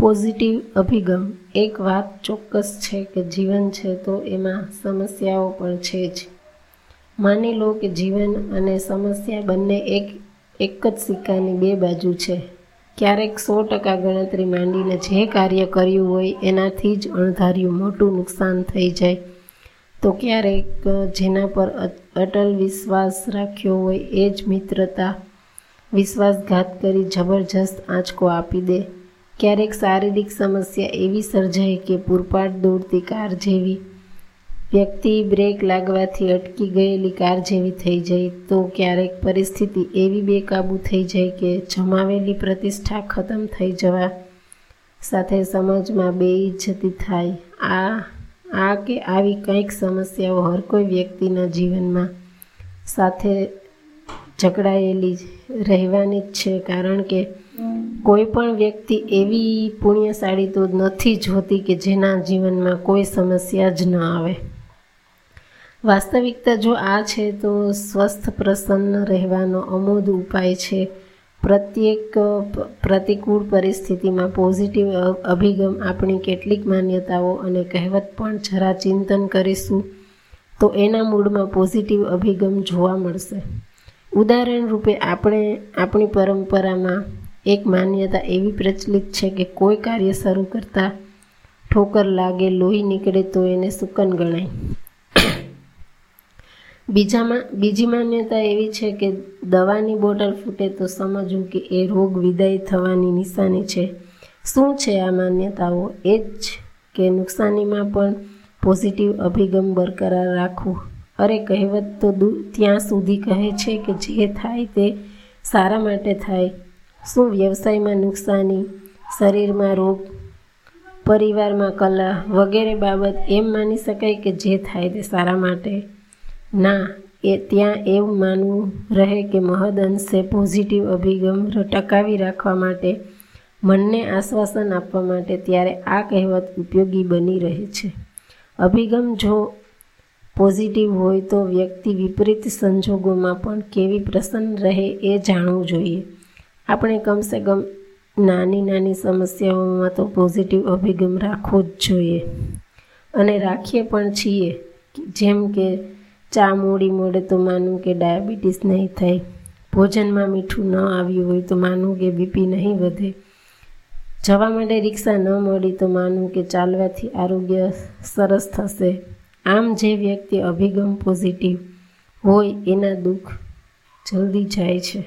Positive અભિગમ. એક વાત ચોક્કસ છે કે જીવન છે તો એમાં સમસ્યાઓ પણ છે જ. માની લો કે જીવન અને સમસ્યા બંને એક એક જ સિક્કાની બે બાજુ છે. ક્યારેક સો ટકા ગણતરી માંડીને જે કાર્ય કર્યું હોય એનાથી જ અણધાર્યું મોટું નુકસાન થઈ જાય. તો ક્યારેક જેના પર અટલ વિશ્વાસ રાખ્યો હોય એ જ મિત્રતા, વિશ્વાસઘાત કરી જબરજસ્ત આંચકો આપી દે. ક્યારેક શારીરિક સમસ્યા એવી સર્જાય કે પૂરપાટ દોડતી કાર જેવી વ્યક્તિ બ્રેક લાગવાથી અટકી ગયેલી કાર જેવી થઈ જાય, તો ક્યારેક પરિસ્થિતિ એવી બેકાબૂ થઈ જાય કે જમાવેલી પ્રતિષ્ઠા ખતમ થઈ જવા સાથે સમાજમાં બેઇજ્જતી થાય. આ આ કે આવી કંઈક સમસ્યાઓ હર કોઈ વ્યક્તિના જીવનમાં સાથે ઝકડાયેલી રહેવાની જ છે, કારણ કે કોઈ પણ વ્યક્તિ એવી પુણ્યશાળી તો નથી જ હોતી કે જેના જીવનમાં કોઈ સમસ્યા જ ન આવે. વાસ્તવિકતા જો આ છે તો સ્વસ્થ પ્રસન્ન રહેવાનો અમોદ ઉપાય છે. પ્રત્યેક, પ્રતિકૂળ પરિસ્થિતિમાં પોઝિટિવ અભિગમ આપણી કેટલીક માન્યતાઓ અને કહેવત પણ જરા ચિંતન કરીશું તો એના મૂળમાં પોઝિટિવ અભિગમ જોવા મળશે. ઉદાહરણ રૂપે આપણે, આપણી પરંપરામાં એક માન્યતા એવી પ્રચલિત છે કે કોઈ કાર્ય શરૂ કરતાં ઠોકર લાગે, લોહી નીકળે તો એને સુકન ગણાય. બીજામાં, બીજી માન્યતા એવી છે કે દવાની બોટલ ફૂટે તો સમજવું કે એ રોગ વિદાય થવાની નિશાની છે. શું છે આ માન્યતાઓ? એ જ કે નુકસાનીમાં પણ પોઝિટિવ અભિગમ બરકરાર રાખવું. અરે, કહેવત તો ત્યાં સુધી કહે છે કે જે થાય તે સારા માટે થાય. શું વ્યવસાયમાં નુકસાની, શરીરમાં રોગ, પરિવારમાં કલા વગેરે બાબત એમ માની શકાય કે જે થાય તે સારા માટે? ના, એ ત્યાં એવું માનવું રહે કે મહદ અંશે પોઝિટિવ અભિગમ ટકાવી રાખવા માટે, મનને આશ્વાસન આપવા માટે ત્યારે આ કહેવત ઉપયોગી બની રહે છે. અભિગમ જો પોઝિટિવ હોય તો વ્યક્તિ વિપરીત સંજોગોમાં પણ કેવી પ્રસન્ન રહે એ જાણવું જોઈએ. આપણે કમસે કમ નાની નાની સમસ્યાઓમાં તો પોઝિટિવ અભિગમ રાખવો જ જોઈએ. અને રાખીએ પણ છીએ જેમ કે ચા મોડી મોડે તો માનવું કે ડાયાબિટીસ નહીં થાય, ભોજનમાં મીઠું ન આવ્યું હોય તો માનવું કે બીપી નહીં વધે, જવા માટે રિક્ષા ન મળી તો માનવું કે ચાલવાથી આરોગ્ય સરસ થશે. આમ જે વ્યક્તિ અભિગમ પોઝિટિવ હોય એના દુઃખ જલ્દી જાય છે.